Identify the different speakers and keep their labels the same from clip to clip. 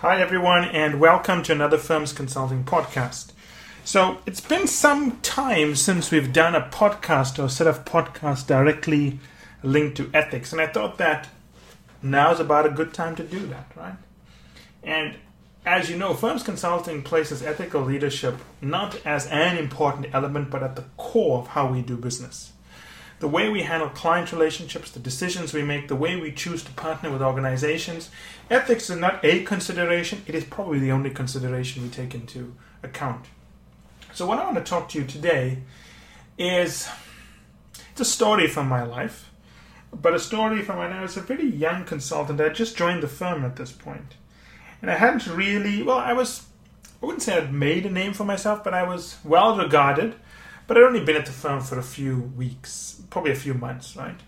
Speaker 1: Hi, everyone, and welcome to another Firms Consulting podcast. So, it's been some time since we've done a podcast or set of podcasts directly linked to ethics, and I thought that now's about a good time to do that, right? And as you know, Firms Consulting places ethical leadership not as an important element, but at the core of how we do business the way we handle client relationships, the decisions we make, the way we choose to partner with organizations. Ethics is not a consideration, it is probably the only consideration we take into account. So, what I want to talk to you today is it's a story from my life, but a story from when I was a very young consultant. I just joined the firm at this point. And I hadn't really, well, I was, I wouldn't say I'd made a name for myself, but I was well regarded but I'd only been at the firm for a few weeks, probably a few months, right?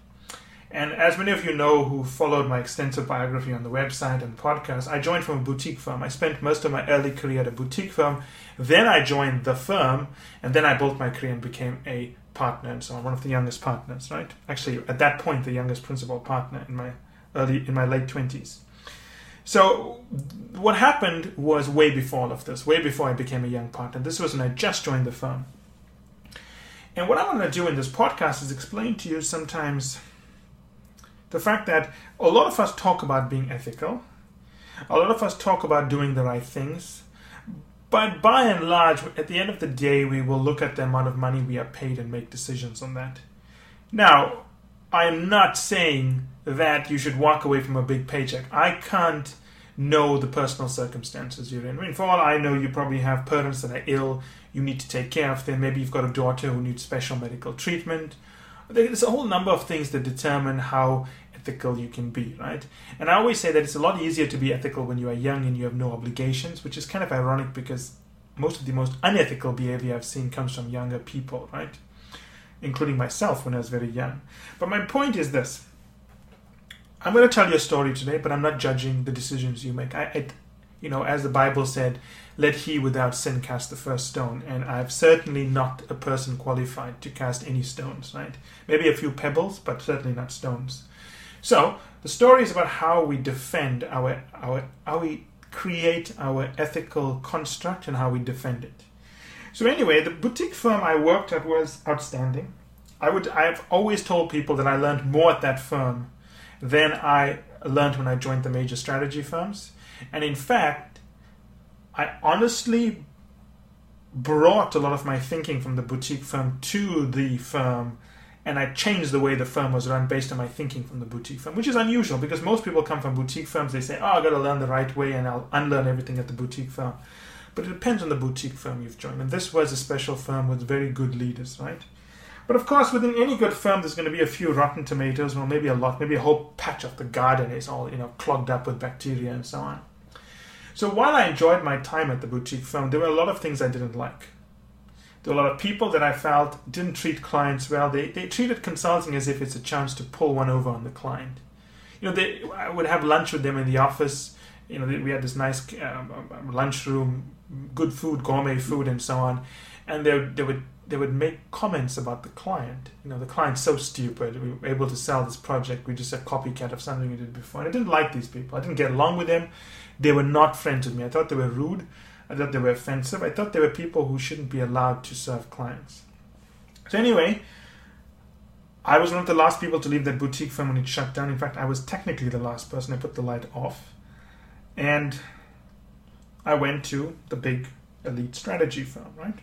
Speaker 1: And as many of you know who followed my extensive biography on the website and podcast, I joined from a boutique firm. I spent most of my early career at a boutique firm. Then I joined the firm, and then I built my career and became a partner and so on, one of the youngest partners, right? Actually, at that point, the youngest principal partner in my early in my late twenties. So what happened was way before all of this, way before I became a young partner. This was when I just joined the firm. And what I want to do in this podcast is explain to you sometimes the fact that a lot of us talk about being ethical, a lot of us talk about doing the right things, but by and large, at the end of the day, we will look at the amount of money we are paid and make decisions on that. Now, I'm not saying that you should walk away from a big paycheck. I can't know the personal circumstances you're in. I mean, for all I know, you probably have parents that are ill you need to take care of them. Maybe you've got a daughter who needs special medical treatment. There's a whole number of things that determine how ethical you can be, right? And I always say that it's a lot easier to be ethical when you are young and you have no obligations, which is kind of ironic because most of the most unethical behavior I've seen comes from younger people, right? Including myself when I was very young. But my point is this I'm going to tell you a story today, but I'm not judging the decisions you make. I, you know, as the Bible said, let he without sin cast the first stone. And I'm certainly not a person qualified to cast any stones, right? Maybe a few pebbles, but certainly not stones. So the story is about how we defend our our how we create our ethical construct and how we defend it. So anyway, the boutique firm I worked at was outstanding. I would I've always told people that I learned more at that firm than I learned when I joined the major strategy firms. And in fact, I honestly brought a lot of my thinking from the boutique firm to the firm and I changed the way the firm was run based on my thinking from the boutique firm, which is unusual because most people come from boutique firms, they say, Oh, I gotta learn the right way and I'll unlearn everything at the boutique firm. But it depends on the boutique firm you've joined. And this was a special firm with very good leaders, right? But of course, within any good firm, there's going to be a few rotten tomatoes, or maybe a lot, maybe a whole patch of the garden is all, you know, clogged up with bacteria and so on. So while I enjoyed my time at the boutique firm, there were a lot of things I didn't like. There were a lot of people that I felt didn't treat clients well. They, they treated consulting as if it's a chance to pull one over on the client. You know, they, I would have lunch with them in the office. You know, we had this nice um, um lunchroom, good food, gourmet food, and so on. And they, they would they would make comments about the client. You know, the client's so stupid. We were able to sell this project. We just a copycat of something we did before. And I didn't like these people. I didn't get along with them. They were not friends with me. I thought they were rude. I thought they were offensive. I thought they were people who shouldn't be allowed to serve clients. So anyway, I was one of the last people to leave that boutique firm when it shut down. In fact, I was technically the last person. I put the light off. And I went to the big elite strategy firm, right?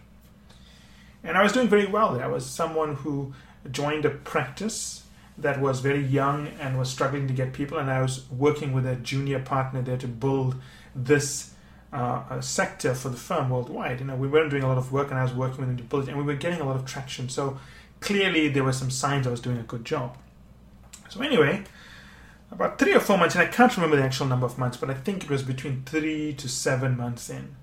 Speaker 1: And I was doing very well. I was someone who joined a practice that was very young and was struggling to get people, and I was working with a junior partner there to build this uh, sector for the firm worldwide. You know, we weren't doing a lot of work, and I was working with them to build it, and we were getting a lot of traction. So clearly, there were some signs I was doing a good job. So anyway, about three or four months, and I can't remember the actual number of months, but I think it was between three to seven months in.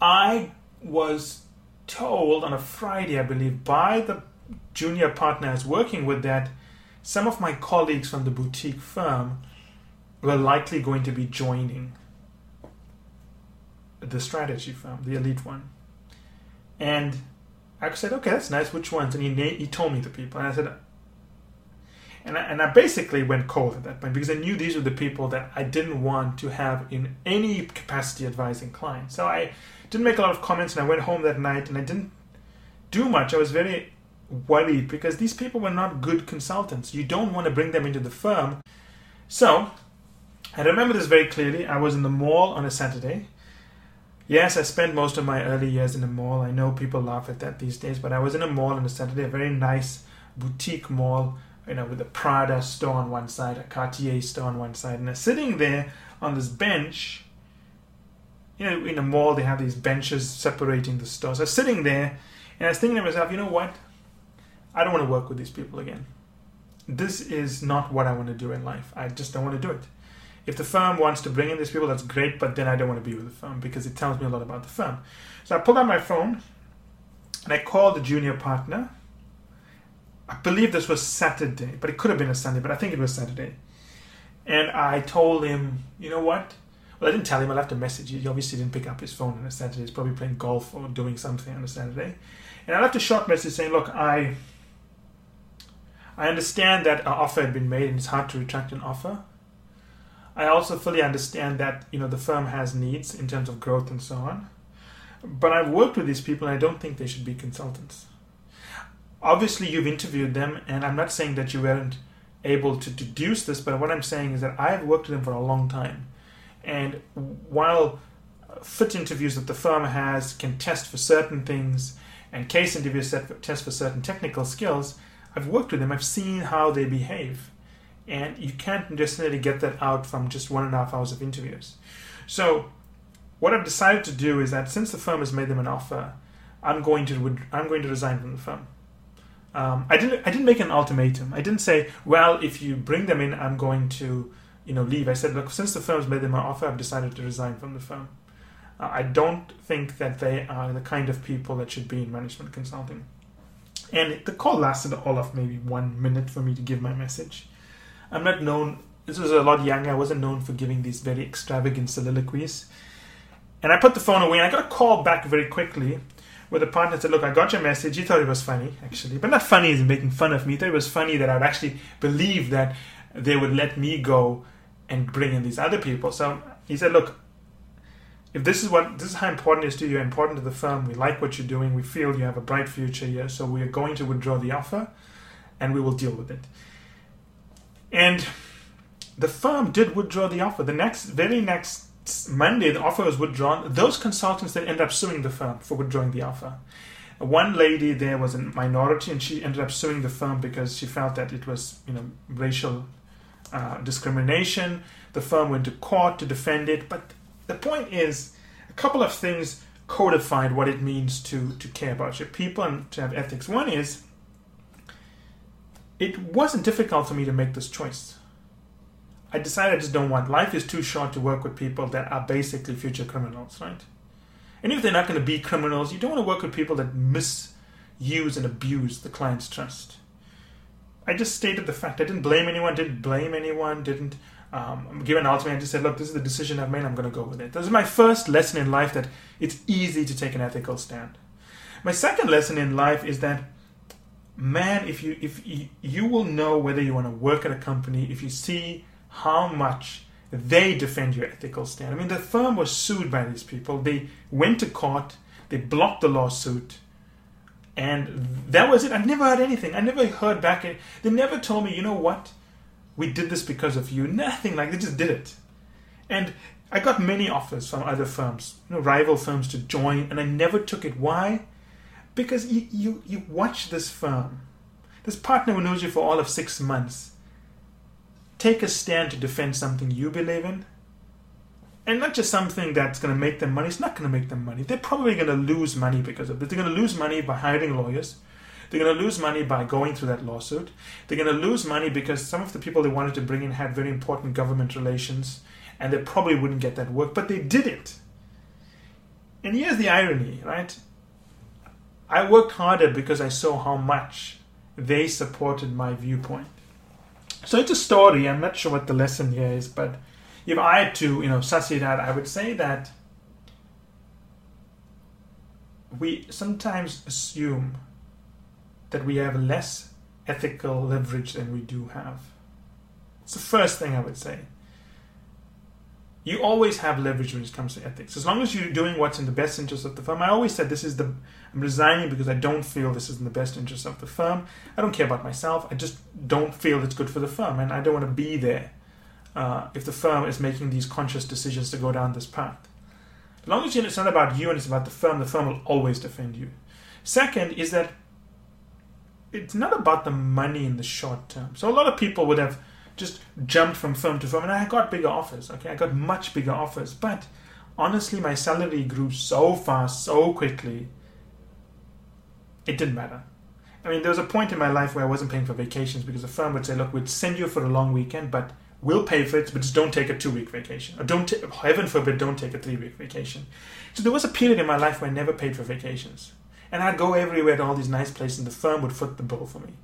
Speaker 1: I was told on a Friday, I believe, by the junior partners working with that some of my colleagues from the boutique firm were likely going to be joining the strategy firm, the elite one. And I said, okay, that's nice. Which ones? And he, he told me the people. And I said, And I, and I basically went cold at that point because I knew these were the people that I didn't want to have in any capacity advising clients. So I didn't make a lot of comments and I went home that night and I didn't do much. I was very worried because these people were not good consultants. You don't want to bring them into the firm. So I remember this very clearly. I was in the mall on a Saturday. Yes, I spent most of my early years in a mall. I know people laugh at that these days, but I was in a mall on a Saturday, a very nice boutique mall you know, with a Prada store on one side, a Cartier store on one side, and they're sitting there on this bench. You know, in a mall, they have these benches separating the stores. I was sitting there, and I was thinking to myself, you know what? I don't want to work with these people again. This is not what I want to do in life. I just don't want to do it. If the firm wants to bring in these people, that's great, but then I don't want to be with the firm because it tells me a lot about the firm. So I pulled out my phone and I called the junior partner I believe this was Saturday, but it could have been a Sunday, but I think it was Saturday. And I told him, you know what? Well, I didn't tell him. I left a message. He obviously didn't pick up his phone on a Saturday. He's probably playing golf or doing something on a Saturday. And I left a short message saying, look, I I understand that an offer had been made and it's hard to retract an offer. I also fully understand that you know the firm has needs in terms of growth and so on. But I've worked with these people and I don't think they should be consultants obviously you've interviewed them, and I'm not saying that you weren't able to deduce this, but what I'm saying is that I've worked with them for a long time. And while fit interviews that the firm has can test for certain things, and case interviews test for certain technical skills, I've worked with them, I've seen how they behave. And you can't necessarily get that out from just one and a half hours of interviews. So, what I've decided to do is that since the firm has made them an offer, I'm going to I'm going to resign from the firm. Um, I didn't I didn't make an ultimatum. I didn't say, well, if you bring them in, I'm going to you know leave. I said, look, since the firm's made them an offer, I've decided to resign from the firm. Uh, I don't think that they are the kind of people that should be in management consulting. And the call lasted all of maybe one minute for me to give my message. I'm not known. This was a lot younger. I wasn't known for giving these very extravagant soliloquies. And I put the phone away, and I got a call back very quickly where the partner said, Look, I got your message. He thought it was funny, actually. But not funny as making fun of me. Thought it was funny that I'd actually believe that they would let me go and bring in these other people. So he said, Look, if this is what this is how important it is to you, important to the firm, we like what you're doing, we feel you have a bright future here, so we are going to withdraw the offer and we will deal with it. And the firm did withdraw the offer. The next very next Monday, the offer was withdrawn. Those consultants then ended up suing the firm for withdrawing the offer. One lady there was a minority, and she ended up suing the firm because she felt that it was, you know, racial uh, discrimination. The firm went to court to defend it, but the point is, a couple of things codified what it means to to care about your people and to have ethics. One is, it wasn't difficult for me to make this choice. I decided I just don't want. Life is too short to work with people that are basically future criminals, right? And if they're not going to be criminals, you don't want to work with people that misuse and abuse the client's trust. I just stated the fact. I didn't blame anyone. Didn't blame anyone. Didn't um, give an ultimatum. I just said, look, this is the decision I've made. I'm going to go with it. This is my first lesson in life that it's easy to take an ethical stand. My second lesson in life is that man, if you if you, you will know whether you want to work at a company if you see how much they defend your ethical stand. I mean, the firm was sued by these people. They went to court, they blocked the lawsuit, and that was it. I never heard anything. I never heard back. They never told me, you know what? We did this because of you. Nothing like they just did it. And I got many offers from other firms, you know, rival firms to join, and I never took it. Why? Because you, you, you watch this firm. This partner who knows you for all of six months take a stand to defend something you believe in and not just something that's going to make them money. It's not going to make them money. They're probably going to lose money because of it. They're going to lose money by hiring lawyers. They're going to lose money by going through that lawsuit. They're going to lose money because some of the people they wanted to bring in had very important government relations and they probably wouldn't get that work, but they did it. And here's the irony, right? I worked harder because I saw how much they supported my viewpoint. So it's a story. I'm not sure what the lesson here is, but if I had to, you know, suss it out, I would say that we sometimes assume that we have less ethical leverage than we do have. It's the first thing I would say. You always have leverage when it comes to ethics. As long as you're doing what's in the best interest of the firm. I always said this is the I'm resigning because I don't feel this is in the best interest of the firm. I don't care about myself. I just don't feel it's good for the firm, and I don't want to be there uh, if the firm is making these conscious decisions to go down this path. As long as it's not about you and it's about the firm, the firm will always defend you. Second is that it's not about the money in the short term. So a lot of people would have just jumped from firm to firm, and I got bigger offers. Okay, I got much bigger offers, but honestly, my salary grew so fast, so quickly. It didn't matter. I mean, there was a point in my life where I wasn't paying for vacations because the firm would say, "Look, we'd send you for a long weekend, but we'll pay for it, but just don't take a two-week vacation, or don't, t- heaven forbid, don't take a three-week vacation." So there was a period in my life where I never paid for vacations, and I'd go everywhere to all these nice places, and the firm would foot the bill for me.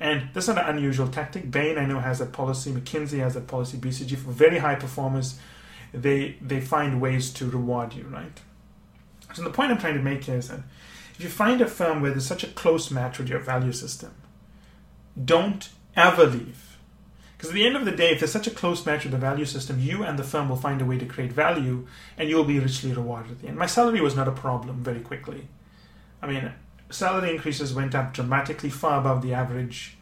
Speaker 1: And this is an unusual tactic. Bain, I know, has that policy. McKinsey has that policy. BCG for very high performers, they they find ways to reward you, right? So the point I'm trying to make here is that if you find a firm where there's such a close match with your value system, don't ever leave. Because at the end of the day, if there's such a close match with the value system, you and the firm will find a way to create value and you'll be richly rewarded at the end. My salary was not a problem very quickly. I mean, salary increases went up dramatically, far above the average.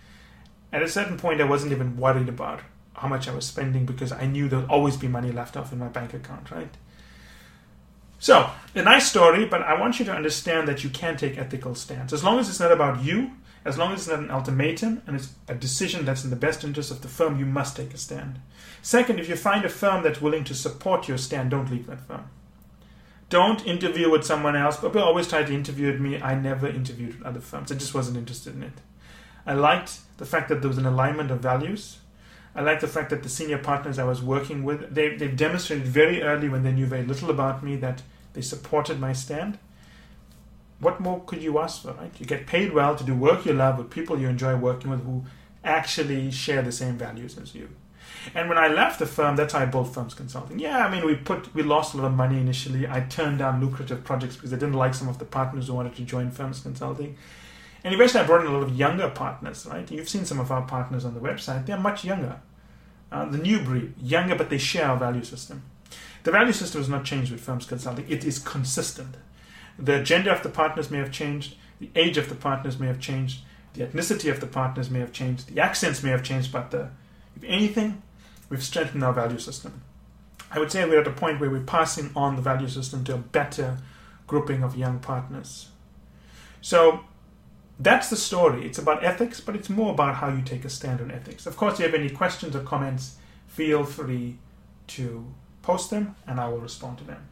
Speaker 1: At a certain point, I wasn't even worried about how much I was spending because I knew there'd always be money left off in my bank account, right? So, a nice story, but I want you to understand that you can take ethical stance. As long as it's not about you, as long as it's not an ultimatum and it's a decision that's in the best interest of the firm, you must take a stand. Second, if you find a firm that's willing to support your stand, don't leave that firm. Don't interview with someone else. But People always try to interview with me. I never interviewed with other firms. I just wasn't interested in it. I liked the fact that there was an alignment of values. I liked the fact that the senior partners I was working with, they, they demonstrated very early when they knew very little about me that they supported my stand. What more could you ask for, right? You get paid well to do work you love with people you enjoy working with who actually share the same values as you. And when I left the firm, that's how I built Firms Consulting. Yeah, I mean, we put we lost a lot of money initially. I turned down lucrative projects because I didn't like some of the partners who wanted to join Firms Consulting. And eventually, I brought in a lot of younger partners. Right? You've seen some of our partners on the website. They're much younger, uh, the new breed, younger, but they share our value system. The value system has not changed with Firms Consulting. It is consistent. The gender of the partners may have changed. The age of the partners may have changed. The ethnicity of the partners may have changed. The accents may have changed, but the, if anything, we've strengthened our value system. I would say we're at a point where we're passing on the value system to a better grouping of young partners. So that's the story. It's about ethics, but it's more about how you take a stand on ethics. Of course, if you have any questions or comments, feel free to post them and I will respond to them.